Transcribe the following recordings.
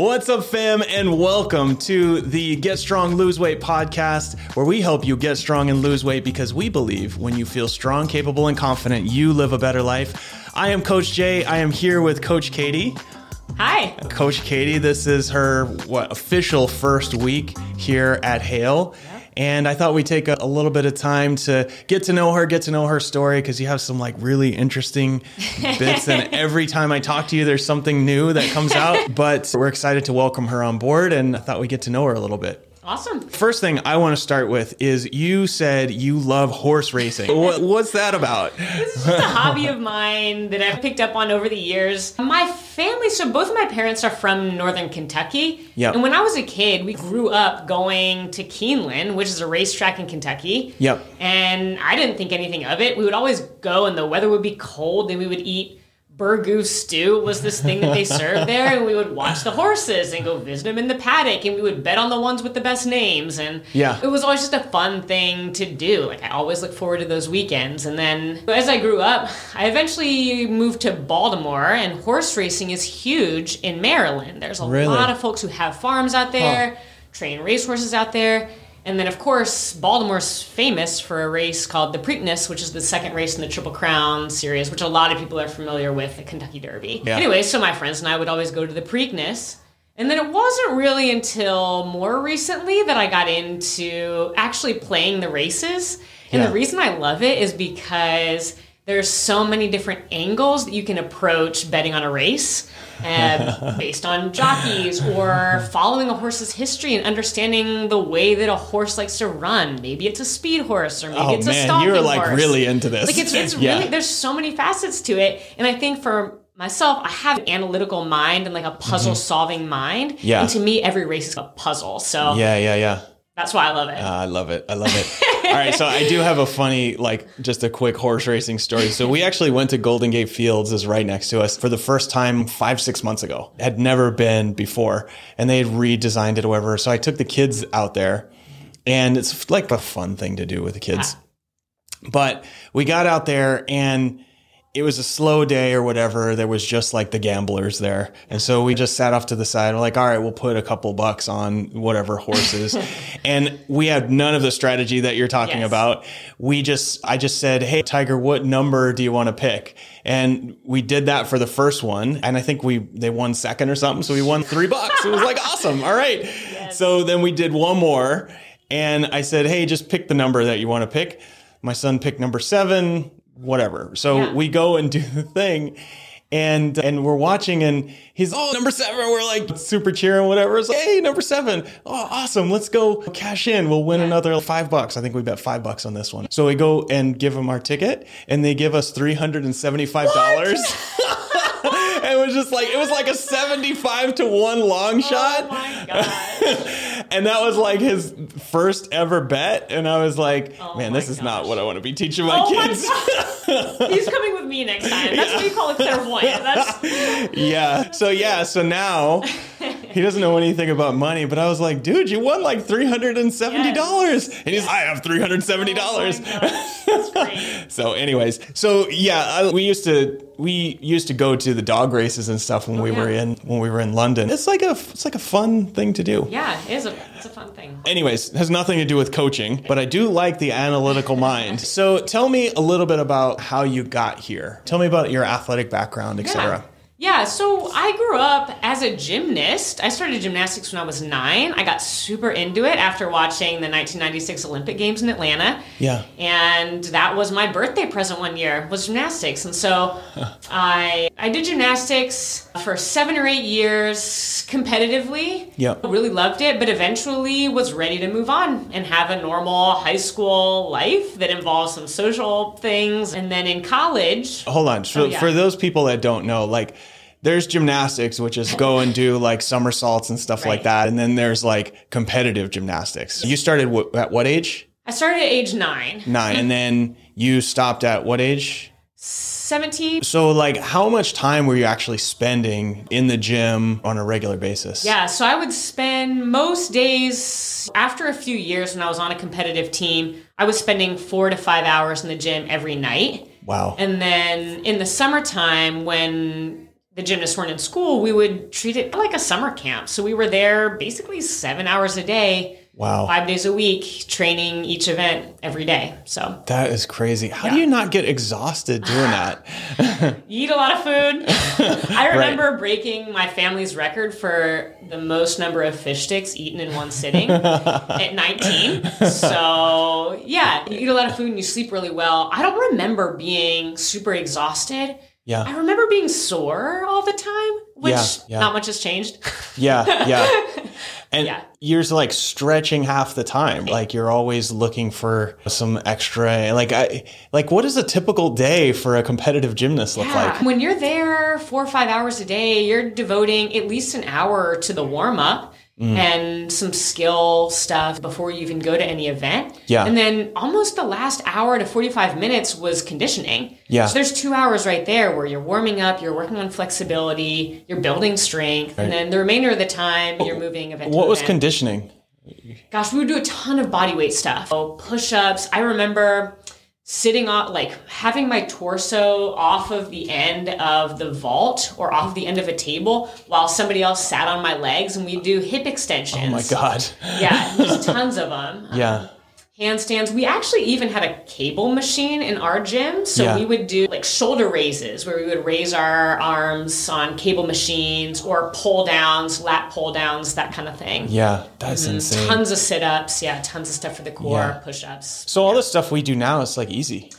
What's up, fam, and welcome to the Get Strong Lose Weight podcast, where we help you get strong and lose weight because we believe when you feel strong, capable, and confident, you live a better life. I am Coach Jay. I am here with Coach Katie. Hi. Coach Katie, this is her what official first week here at Hale. And I thought we'd take a, a, little bit of time to get to know her, get to know her story, because you have some like really interesting bits. and every time I talk to you, there's something new that comes out. But we're excited to welcome her on board, and I thought we'd get to know her a little bit. Awesome. First thing I want to start with is you said you love horse racing. what, what's that about? This is just a hobby of mine that I've picked up on over the years. My family, so both of my parents are from northern Kentucky. Yep. And when I was a kid, we grew up going to Keeneland, which is a racetrack in Kentucky. Yep. And I didn't think anything of it. We would always go and the weather would be cold and we would eat burgoo stew was this thing that they served there and we would watch the horses and go visit them in the paddock and we would bet on the ones with the best names and yeah it was always just a fun thing to do like i always look forward to those weekends and then as i grew up i eventually moved to baltimore and horse racing is huge in maryland there's a really? lot of folks who have farms out there huh. train racehorses out there and then, of course, Baltimore's famous for a race called the Preakness, which is the second race in the Triple Crown series, which a lot of people are familiar with, the Kentucky Derby. Yeah. Anyway, so my friends and I would always go to the Preakness. And then it wasn't really until more recently that I got into actually playing the races. And Yeah. the reason I love it is because there's so many different angles that you can approach betting on a race uh, based on jockeys or following a horse's history and understanding the way that a horse likes to run. Maybe it's a speed horse or maybe Oh it's a man, stomping you're like horse. really into this. Like it's, it's Yeah. really there's so many facets to it, and I think for myself, I have an analytical mind and like a puzzle solving mind. Mm-hmm. Yeah. And to me, every race is a puzzle. So Yeah, yeah, yeah. that's why I love it. Uh, I love it. I love it. All right, so I do have a funny, like, just a quick horse racing story. So we actually went to Golden Gate Fields, is right next to us, for the first time five, six months ago. Had never been before, and they had redesigned it or whatever. So I took the kids out there, and it's like a fun thing to do with the kids. Ah. But we got out there and it was a slow day or whatever. There was just like the gamblers there. And so we just sat off to the side. We're like, all right, we'll put a couple bucks on whatever horses. and we had none of the strategy that you're talking Yes. about. We just, I just said, Hey, Tiger, what number do you want to pick? And we did that for the first one. And I think we, they won second or something. So we won three bucks. It was like, awesome. All right. So then we did one more. And I said, Hey, just pick the number that you want to pick. My son picked number seven, whatever. So Yeah. we go and do the thing. And and we're watching and he's oh number seven. We're like super cheering, whatever. It's like, hey, number seven. Oh, awesome. Let's go cash in. We'll win another five bucks. I think we bet five bucks on this one. So we go and give them our ticket and they give us three hundred and seventy-five dollars. it was just like it was like a 75 to 1 long shot. Oh my god. and that was like his first ever bet. And I was like, Oh man, this is not what I want to be teaching my Oh kids. god. He's coming with me next time. That's what you call a clairvoyant. That's yeah. So yeah. So now he doesn't know anything about money, but I was like, dude, you won like three hundred and seventy dollars, and he's, I have three hundred seventy dollars. Oh my gosh. That's great. so, anyways, so yeah, I, we used to we used to go to the dog races and stuff when oh, we Oh, yeah. were in when we were in London. It's like a it's like a fun thing to do. Yeah, it is a it's a fun thing. Anyways, has nothing to do with coaching, but I do like the analytical mind. So tell me a little bit about how you got here. Tell me about your athletic background, etc. Yeah, so I grew up as a gymnast. I started gymnastics when I was nine. I got super into it after watching the 1996 Olympic Games in Atlanta. Yeah. And that was my birthday present one year was gymnastics. And so I I did gymnastics for seven or eight years competitively. Yep. Really loved it, but eventually was ready to move on and have a normal high school life that involves some social things. And then in college, Hold on. Oh, yeah. for those people that don't know, like there's gymnastics, which is go and do like somersaults and stuff like that. And then there's like competitive gymnastics. You started wh- at what age? I started at age nine. Nine. and then you stopped at what age? 17 So, like, how much time were you actually spending in the gym on a regular basis? Yeah, so I would spend most days after a few years when I was on a competitive team, I was spending four to five hours in the gym every night. Wow. And then in the summertime, when the gymnasts weren't in school, we would treat it like a summer camp. So we were there basically seven hours a day, Wow. five days a week, training each event every day. So That is crazy. How do you not get exhausted doing that? you eat a lot of food. I remember breaking my family's record for the most number of fish sticks eaten in one sitting at 19. So, yeah, you eat a lot of food and you sleep really well. I don't remember being super exhausted. I remember being sore all the time, which Yeah, yeah. not much has changed. Yeah. Yeah. And Yeah. you're like stretching half the time. Like you're always looking for some extra. Like I, like what does a typical day for a competitive gymnast look Yeah. like? When you're there four or five hours a day, you're devoting at least an hour to the warm up Mm. and some skill stuff before you even go to any event. Yeah. And then almost the last hour to 45 minutes was conditioning. Yeah. So there's two hours right there where you're warming up, you're working on flexibility, you're building strength, and then the remainder of the time you're moving event What was conditioning? Gosh, we would do a ton of body weight stuff. So push ups. I remember sitting on, like, having my torso off of the end of the vault or off the end of a table while somebody else sat on my legs and we do hip extensions. Oh my God. Yeah, there's tons of them. Yeah. Um, Handstands. We actually even had a cable machine in our gym. So Yeah. we would do like shoulder raises where we would raise our arms on cable machines or pull downs, lat pull downs, that kind of thing. Yeah. That's mm-hmm. insane. Tons of sit ups, yeah, tons of stuff for the core, Yeah. push ups. So all the stuff we do now is like easy.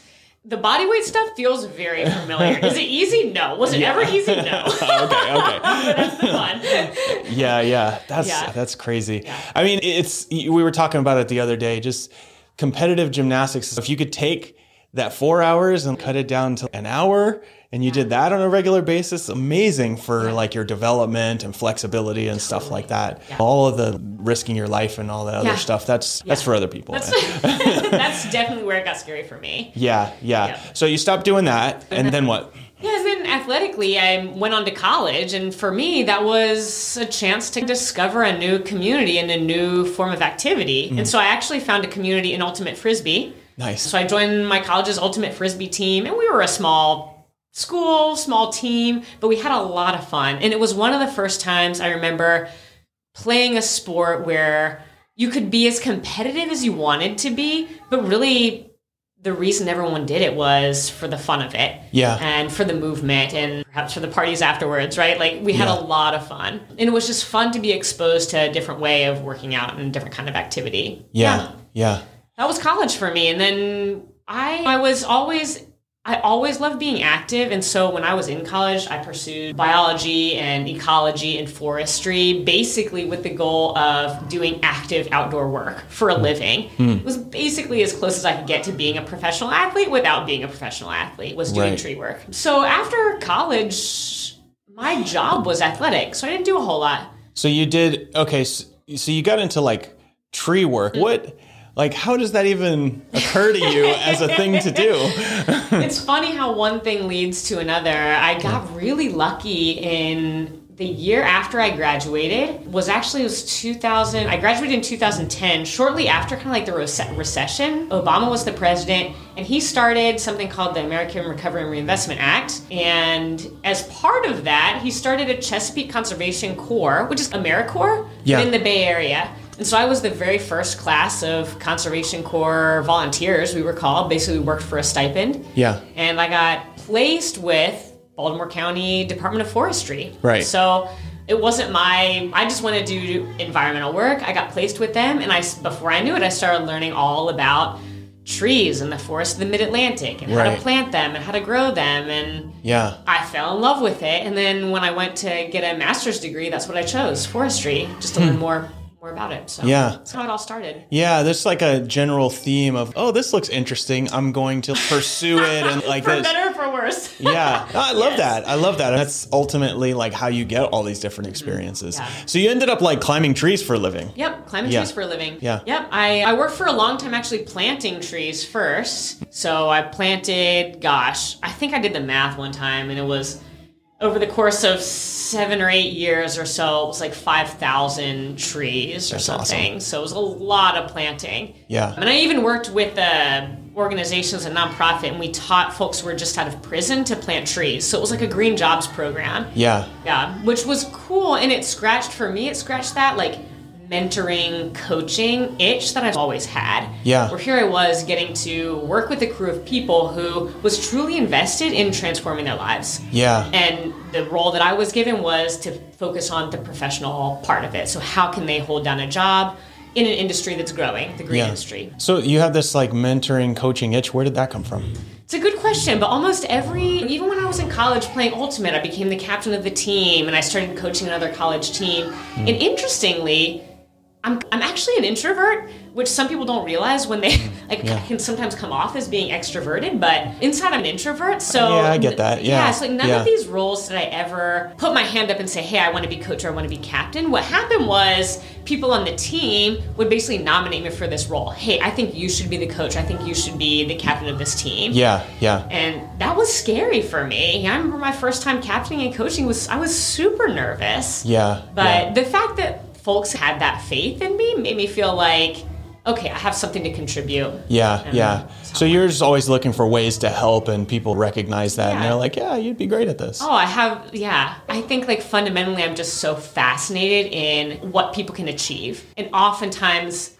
The body weight stuff feels very familiar. Is it easy? No. Was it ever easy? No. okay. Okay. but that's the fun. yeah yeah that's Yeah. that's crazy i mean it's we were talking about it the other day just competitive gymnastics if you could take that four hours and cut it down to an hour and you did that on a regular basis amazing for like your development and flexibility and stuff like that all of the risking your life and all that other Yeah. stuff that's that's for other people man. That's definitely where it got scary for me. yeah, yeah Yeah. so you stopped doing that and then what Yeah, and then athletically, I went on to college, and for me, that was a chance to discover a new community and a new form of activity. Mm-hmm. And so I actually found a community in Ultimate Frisbee. nice So I joined my college's Ultimate Frisbee team, and we were a small school, small team, but we had a lot of fun. And it was one of the first times I remember playing a sport where you could be as competitive as you wanted to be, but really the reason everyone did it was for the fun of it. Yeah. And for the movement and perhaps for the parties afterwards, right? Like we had Yeah. a lot of fun. And it was just fun to be exposed to a different way of working out and a different kind of activity. yeah yeah That was college for me. And then I I was always I always loved being active. And so when I was in college, I pursued biology and ecology and forestry, basically with the goal of doing active outdoor work for a living. Hmm. It was basically as close as I could get to being a professional athlete without being a professional athlete, was doing Right. tree work. So after college, my job was athletic. So I didn't do a whole lot. So you did okay. So, so you got into like tree work. Hmm. What, like, how does that even occur to you as a thing to do? it's funny how one thing leads to another. I got really lucky in the year after I graduated was actually it was 2000. I graduated in 2010, shortly after kind of like the rece- recession. Obama was the president, and he started something called the American Recovery and Reinvestment Act. And as part of that, he started a Chesapeake Conservation Corps, which is AmeriCorps Yeah. in the Bay Area. And so I was the very first class of Conservation Corps volunteers, we were called. Basically, we worked for a stipend. Yeah. And I got placed with Baltimore County Department of Forestry. Right. So it wasn't my, I just wanted to do environmental work. I got placed with them. And I, before I knew it, I started learning all about trees and the forest of the mid Atlantic and how to plant them and how to grow them. And Yeah. I fell in love with it. And then when I went to get a master's degree, that's what I chose forestry, just to learn more more about it. So. Yeah. that's how it all started. Yeah. There's like a general theme of, oh, this looks interesting. I'm going to pursue it and like For this. better or for worse. Yeah, No, I love Yes. that. I love that. That's ultimately like how you get all these different mm-hmm. experiences. Yeah. So you ended up like climbing trees for a living. Yep, climbing Yeah. trees for a living. Yeah. Yep. I, I worked for a long time actually planting trees first. So I planted, gosh, I think I did the math one time and it was over the course of seven or eight years or so, it was like 5,000 trees or That's something. awesome. So it was a lot of planting. Yeah. And I even worked with the organizations, and nonprofit, and we taught folks who were just out of prison to plant trees. So it was like a green jobs program. Yeah. Yeah, which was cool. And it scratched for me, it scratched that like mentoring, coaching itch that I've always had. Yeah. Where here I was getting to work with a crew of people who was truly invested in transforming their lives. Yeah. And the role that I was given was to focus on the professional part of it. So how can they hold down a job in an industry that's growing, the green Yeah. industry? So you have this like mentoring, coaching itch. Where did that come from? It's a good question, but almost every, even when I was in college playing Ultimate, I became the captain of the team and I started coaching another college team. Hmm. And interestingly, I'm, I'm actually an introvert, which some people don't realize when they mm, like Yeah. can sometimes come off as being extroverted, but inside I'm an introvert. So Yeah, I get that. Yeah. so like none Yeah. of these roles did I ever put my hand up and say, "Hey, I want to be coach or I want to be captain." What happened was people on the team would basically nominate me for this role. Hey, I think you should be the coach. I think you should be the captain of this team. Yeah. Yeah. And that was scary for me. I remember my first time captaining and coaching was I was super nervous. Yeah. But yeah. the fact that folks had that faith in me made me feel like, okay, I have something to contribute. Yeah, yeah. So you're just always looking for ways to help, and people recognize that, and they're like, "Yeah, you'd be great at this." Oh, I have, yeah. I think like fundamentally, I'm just so fascinated in what people can achieve. And oftentimes,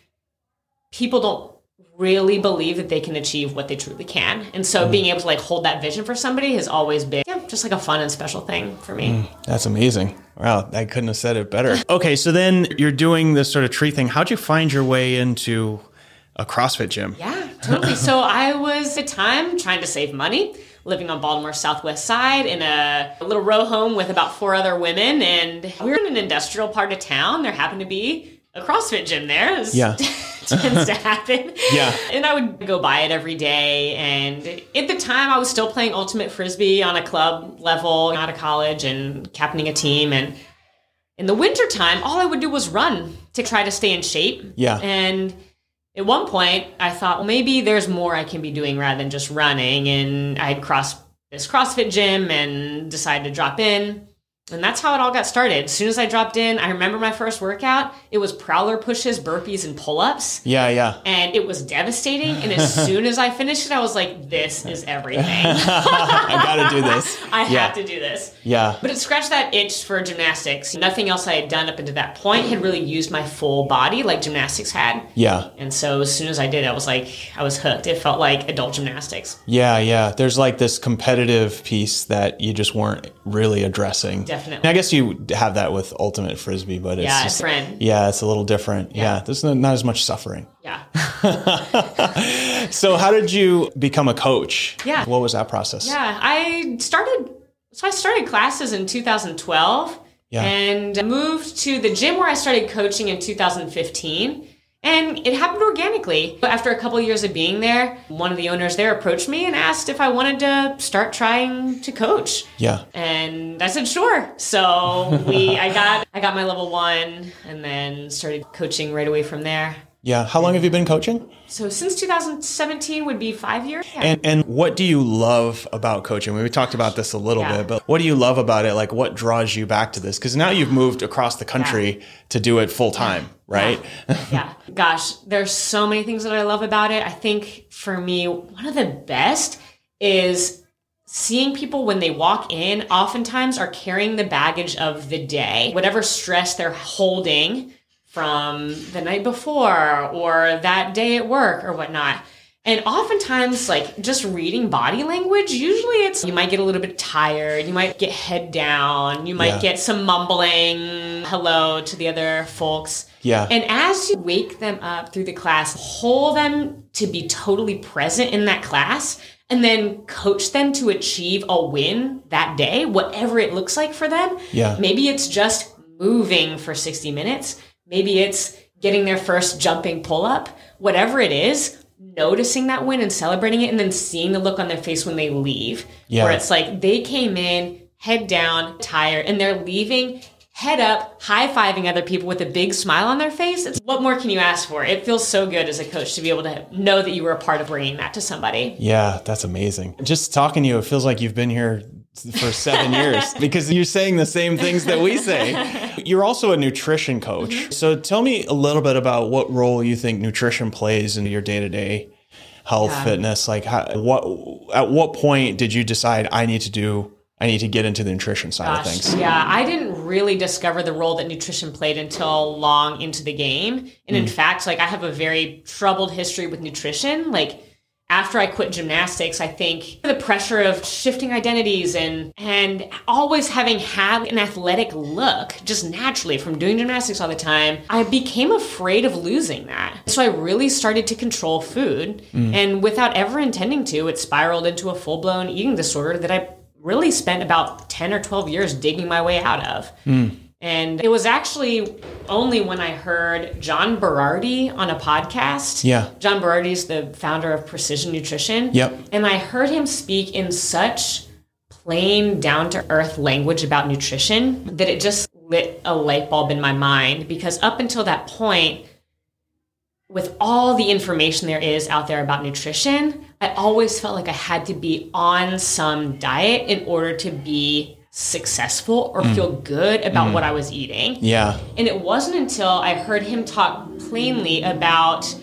people don't really believe that they can achieve what they truly can. And so being able to like hold that vision for somebody has always been yeah, just like a fun and special thing for me. Mm, that's amazing. Wow, I couldn't have said it better. Okay, so then you're doing this sort of tree thing. How'd you find your way into a CrossFit gym? Yeah, totally. so I was at the time trying to save money, living on Baltimore Southwest Side in a, a little row home with about four other women, and we were in an industrial part of town. There happened to be a CrossFit gym there. Yeah. tends to happen. Yeah. And I would go by it every day. And at the time, I was still playing Ultimate Frisbee on a club level out of college and captaining a team. And in the wintertime, all I would do was run to try to stay in shape. Yeah. And at one point, I thought, well, maybe there's more I can be doing rather than just running. And I'd crossed this CrossFit gym and decided to drop in. And that's how it all got started. As soon as I dropped in, I remember my first workout. It was prowler pushes, burpees, and pull ups. Yeah, yeah. And it was devastating. And as soon as I finished it, I was like, this is everything. I got to do this. I yeah. have to do this. Yeah. But it scratched that itch for gymnastics. Nothing else I had done up until that point had really used my full body like gymnastics had. Yeah. And so as soon as I did, I was like, I was hooked. It felt like adult gymnastics. Yeah, yeah. There's like this competitive piece that you just weren't really addressing. Definitely. And I guess you have that with ultimate frisbee, but it's Yeah, just. Yeah, it's a little different. Yeah, there's not, not as much suffering. Yeah. So, how did you become a coach? Yeah. What was that process? Yeah. I started, so I started classes in 2012 Yeah. and moved to the gym where I started coaching in 2015. And it happened organically. After a couple of years of being there, one of the owners there approached me and asked if I wanted to start trying to coach. Yeah. And I said sure. So we I got I got my level 1 and then started coaching right away from there. Yeah. How long have you been coaching? So since 2017 would be 5 years. Yeah. And and what do you love about coaching? We talked about this a little Yeah. bit, but what do you love about it? Like what draws you back to this? Because now you've moved across the country to do it full time, right? yeah. Gosh, there's so many things that I love about it. I think for me, one of the best is seeing people when they walk in, oftentimes are carrying the baggage of the day, whatever stress they're holding from the night before or that day at work or whatnot. And oftentimes, like just reading body language, usually it's you might get a little bit tired, you might get head down, you might Yeah. get some mumbling hello to the other folks. Yeah. And as you wake them up through the class, hold them to be totally present in that class and then coach them to achieve a win that day, whatever it looks like for them. Yeah. Maybe it's just moving for 60 minutes. Maybe it's getting their first jumping pull up. Whatever it is, noticing that win and celebrating it and then seeing the look on their face when they leave. Yeah. Where it's like they came in, head down, tired, and they're leaving head up, high fiving other people with a big smile on their face. It's, what more can you ask for? It feels so good as a coach to be able to know that you were a part of bringing that to somebody. Yeah, that's amazing. Just talking to you, it feels like you've been here for seven years because you're saying the same things that we say. You're also a nutrition coach. So tell me a little bit about what role you think nutrition plays in your day to day health, Yeah. fitness. Like, how, what at what point did you decide I need to do? I need to get into the nutrition side of things. yeah, I didn't really discover the role that nutrition played until long into the game. And Mm. in fact, like I have a very troubled history with nutrition. Like after I quit gymnastics, I think the pressure of shifting identities and and always having had an athletic look just naturally from doing gymnastics all the time, I became afraid of losing that. So I really started to control food mm. and without ever intending to, it spiraled into a full-blown eating disorder that I really spent about 10 or 12 years digging my way out of. Mm. And it was actually only when I heard John Berardi on a podcast. Yeah. John Berardi is the founder of Precision Nutrition. Yep. And I heard him speak in such plain, down to earth language about nutrition that it just lit a light bulb in my mind because up until that point, with all the information there is out there about nutrition, I always felt like I had to be on some diet in order to be successful or feel mm. good about mm. what I was eating. Yeah. And it wasn't until I heard him talk plainly about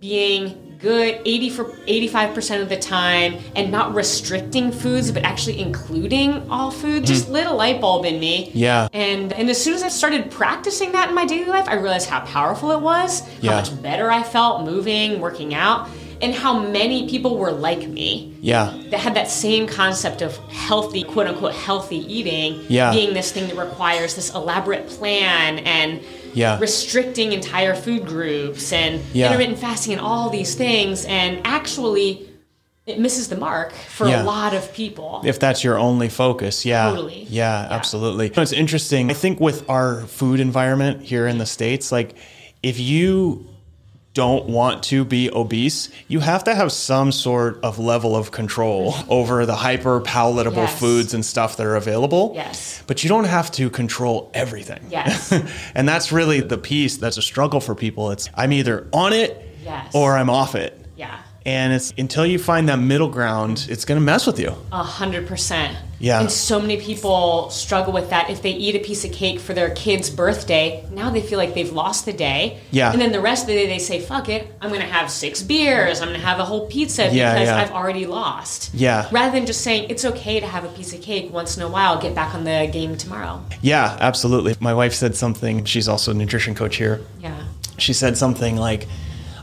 being good 80 for 85% of the time and not restricting foods but actually including all food just mm. lit a light bulb in me. Yeah. And and as soon as I started practicing that in my daily life, I realized how powerful it was, Yeah. how much better I felt moving, working out, and how many people were like me Yeah. that had that same concept of healthy, quote unquote, healthy eating Yeah. being this thing that requires this elaborate plan and Yeah. restricting entire food groups and Yeah. intermittent fasting and all these things. And actually, it misses the mark for Yeah. a lot of people. if that's your only focus yeah Totally. yeah, absolutely it's interesting i think with our food environment here in the states like if you don't want to be obese you have to have some sort of level of control mm-hmm. over the hyper palatable Yes. foods and stuff that are available Yes. but you don't have to control everything Yes. and that's really the piece that's a struggle for people it's i'm either on it Yes. or i'm off it Yeah. And it's until you find that middle ground it's going to mess with you A hundred percent. Yeah. And so many people struggle with that. If they eat a piece of cake for their kid's birthday, now they feel like they've lost the day. Yeah. And then the rest of the day they say, fuck it, I'm gonna have six beers, I'm gonna have a whole pizza Yeah, because yeah. I've already lost. Yeah. Rather than just saying it's okay to have a piece of cake once in a while, get back on the game tomorrow. Yeah, absolutely. My wife said something. She's also a nutrition coach here. Yeah. She said something like,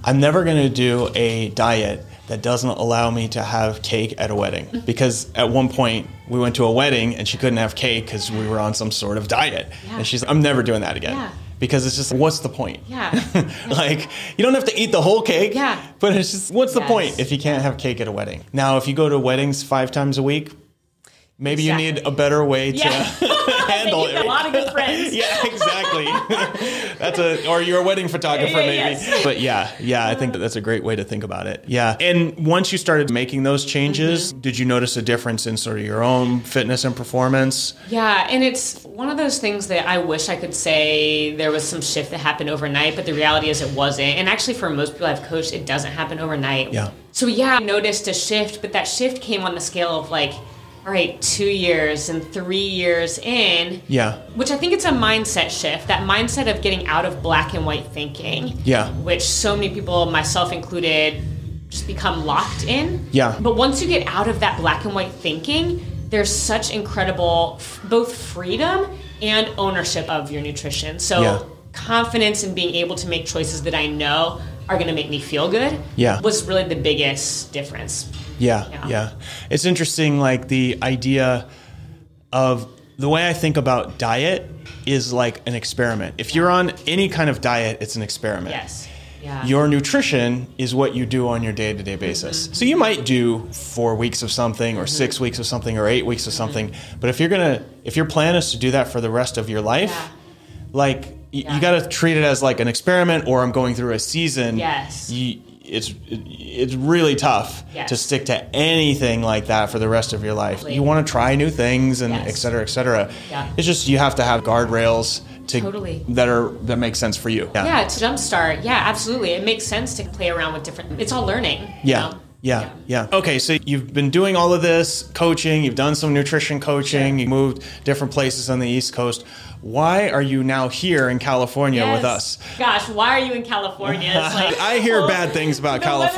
I'm never going to do a diet that doesn't allow me to have cake at a wedding. Because at one point, we went to a wedding and she couldn't have cake because we were on some sort of diet. Yeah. And she's I'm never doing that again. Yeah. Because it's just, what's the point? Yeah. like, you don't have to eat the whole cake. Yeah. But it's just, what's the Yes. point if you can't have cake at a wedding? Now, if you go to weddings five times a week, maybe you need a better way to Yeah. handle it. a lot of good friends. yeah, exactly. that's a or you're a wedding photographer Yeah, maybe. yes. But yeah, yeah, I think that that's a great way to think about it. Yeah. And once you started making those changes, Mm-hmm. did you notice a difference in sort of your own fitness and performance? Yeah, and it's one of those things that I wish I could say there was some shift that happened overnight, but the reality is it wasn't. And actually, for most people I've coached, it doesn't happen overnight. Yeah. So, yeah, I noticed a shift, but that shift came on the scale of like, all right, two years and three years in, Yeah. which I think it's a mindset shift, that mindset of getting out of black and white thinking. Yeah. Which so many people, myself included, just become locked in. Yeah. But once you get out of that black and white thinking, there's such incredible f- both freedom and ownership of your nutrition. So Yeah. confidence in being able to make choices that I know are going to make me feel good Yeah. was really the biggest difference. Yeah, Yeah. yeah. It's interesting, like the idea of the way I think about diet is like an experiment. If you're on any kind of diet, it's an experiment. Yes. Yeah. Your nutrition is what you do on your day to day basis. Mm-hmm. So you might do four weeks of something, or mm-hmm. six weeks of something, or eight weeks of mm-hmm. something. But if you're gonna, if your plan is to do that for the rest of your life, Yeah. like Yeah. you got to treat it as like an experiment, or I'm going through a season. Yes. You, it's it's really tough Yes. to stick to anything like that for the rest of your life. Totally. You want to try new things and Yes. et cetera, et cetera. Yeah. It's just you have to have guardrails to Totally. that are that make sense for you. yeah, to jumpstart. Yeah, absolutely. It makes sense to play around with different. It's all learning. Yeah. know? Yeah, yeah. Okay, so you've been doing all of this coaching, you've done some nutrition coaching, you moved different places on the East Coast. Why are you now here in California Yes. with us? Gosh, why are you in California? It's like, I hear well, bad things about the weather's-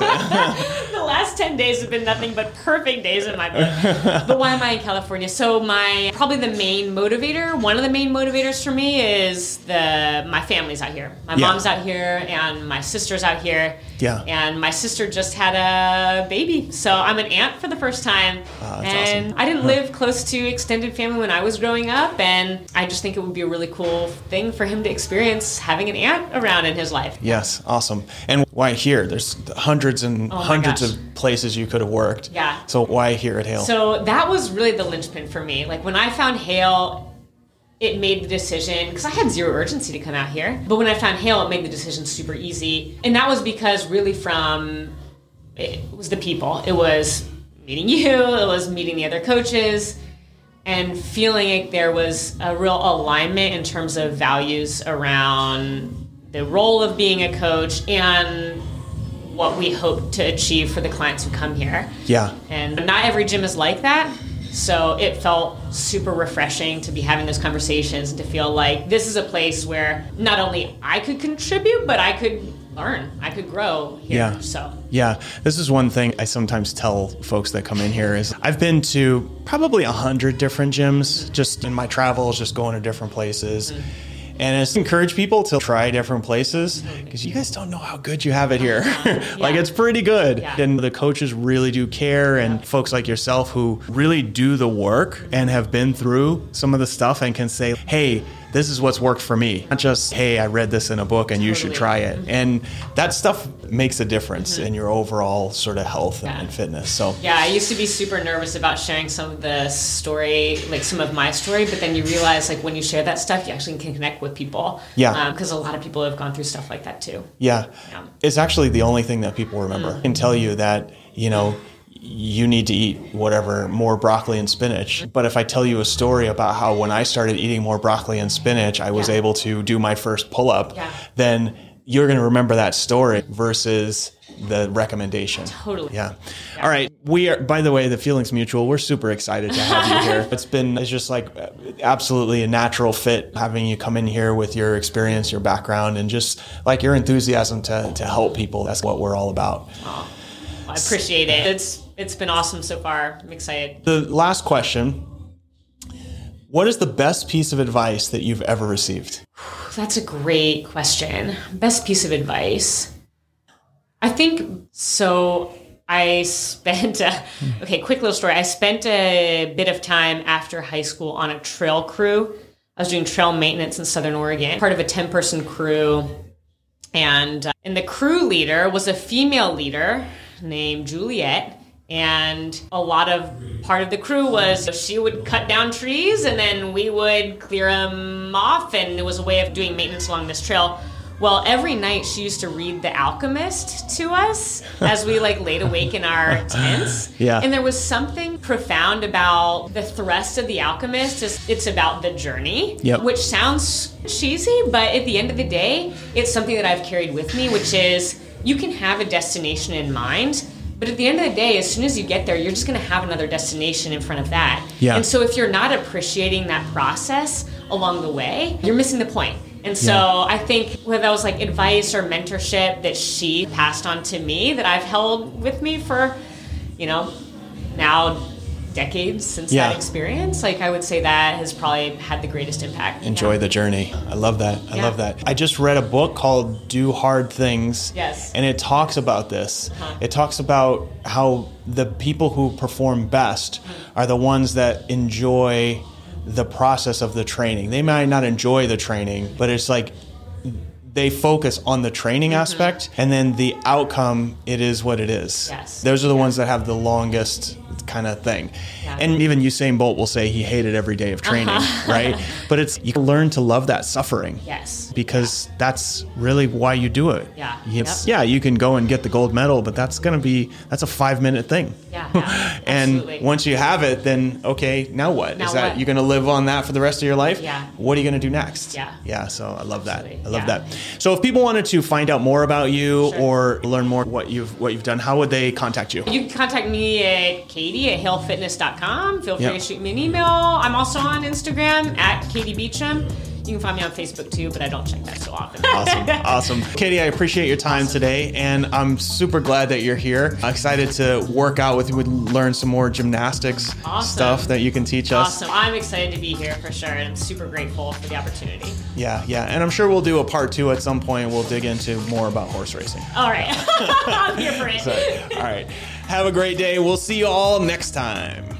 the last 10 days have been nothing but perfect days in my book. but why am I in California? So my probably the main motivator, one of the main motivators for me is the my family's out here. My Yeah. mom's out here and my sister's out here. Yeah. And my sister just had a baby. So I'm an aunt for the first time. Ah, and awesome. I didn't live close to extended family when I was growing up and I just think it would be a really cool thing for him to experience having an aunt around in his life. yes, awesome. And why here? There's hundreds and Oh hundreds gosh. of places you could have worked. Yeah. So why here at Hale? So that was really the linchpin for me. Like when I found Hale, it made the decision because I had zero urgency to come out here. But when I found Hale, it made the decision super easy, and that was because really from it was the people. It was meeting you. It was meeting the other coaches. And feeling like there was a real alignment in terms of values around the role of being a coach and what we hope to achieve for the clients who come here. yeah. And not every gym is like that. So it felt super refreshing to be having those conversations and to feel like this is a place where not only I could contribute, but I could learn, I could grow here. Yeah. So Yeah, this is one thing I sometimes tell folks that come in here is I've been to probably a hundred different gyms just in my travels, just going to different places. Mm-hmm. And I just encourage people to try different places because you guys don't know how good you have it here. Uh-huh. like Yeah. it's pretty good. Yeah. And the coaches really do care and folks like yourself who really do the work and have been through some of the stuff and can say, hey, this is what's worked for me. Not just, hey, I read this in a book and you should try it. Mm-hmm. And that stuff makes a difference mm-hmm. in your overall sort of health and, Yeah. and fitness. So yeah, I used to be super nervous about sharing some of the story, like some of my story, but then you realize like when you share that stuff, you actually can connect with people. Yeah. Um, because a lot of people have gone through stuff like that too. yeah, Yeah. it's actually the only thing that people remember. I can tell you that, you know, you need to eat whatever more broccoli and spinach. But if I tell you a story about how when I started eating more broccoli and spinach, I was Yeah. able to do my first pull up, Yeah. then you're going to remember that story versus the recommendation. Totally. Yeah. All right. We are, by the way, the Feelings Mutual, we're super excited to have you here. It's been, it's just like absolutely a natural fit having you come in here with your experience, your background, and just like your enthusiasm to, to help people. That's what we're all about. Oh, I appreciate it. It's it's been awesome so far. I'm excited. The last question What is the best piece of advice that you've ever received? That's a great question. Best piece of advice. I think so. I spent a, okay. Quick little story. I spent a bit of time after high school on a trail crew. I was doing trail maintenance in Southern Oregon, part of a ten person crew, and uh, and the crew leader was a female leader named Juliet. And a lot of part of the crew was she would cut down trees and then we would clear them off. And it was a way of doing maintenance along this trail. Well, every night she used to read The Alchemist to us as we like laid awake in our tents. Yeah. And there was something profound about the thrust of The Alchemist. Is it's about the journey, Yep. which sounds cheesy, but at the end of the day, it's something that I've carried with me, which is you can have a destination in mind. But at the end of the day, as soon as you get there, you're just going to have another destination in front of that. Yeah. And so if you're not appreciating that process along the way, you're missing the point. And so Yeah. I think whether that was like advice or mentorship that she passed on to me that I've held with me for, you know, now decades since Yeah. that experience, like I would say that has probably had the greatest impact. Enjoy Yeah. the journey. I love that. I Yeah. love that. I just read a book called Do Hard Things. Yes. And it talks about this. Uh-huh. It talks about how the people who perform best Mm-hmm. are the ones that enjoy the process of the training. They might not enjoy the training, but it's like they focus on the training Mm-hmm. aspect and then the outcome it is what it is Yes. those are the ones that have the longest kind of thing Yeah. and even usain bolt will say he hated every day of training right but it's you learn to love that suffering Yes. because that's really why you do it Yeah. Yep. yeah you can go and get the gold medal but that's going to be that's a five minute thing Yeah, yeah, and absolutely. once you have it then okay now what is Now that what? you're going to live on that for the rest of your life Yeah. what are you going to do next Yeah. yeah so i love that i love Yeah. that So if people wanted to find out more about you Sure. or learn more what you've what you've done, how would they contact you? You can contact me at katie at halefitness.com. Feel free Yep. to shoot me an email. I'm also on Instagram at Katie Beecham. You can find me on Facebook too, but I don't check that so often. Awesome, awesome. Katie, I appreciate your time today, and I'm super glad that you're here. Excited to work out with you, and learn some more gymnastics Awesome. stuff that you can teach us. Awesome. I'm excited to be here for sure, and I'm super grateful for the opportunity. Yeah, yeah, and I'm sure we'll do a part two at some point. We'll dig into more about horse racing. All right. I'm here for it. all right, have a great day. We'll see you all next time.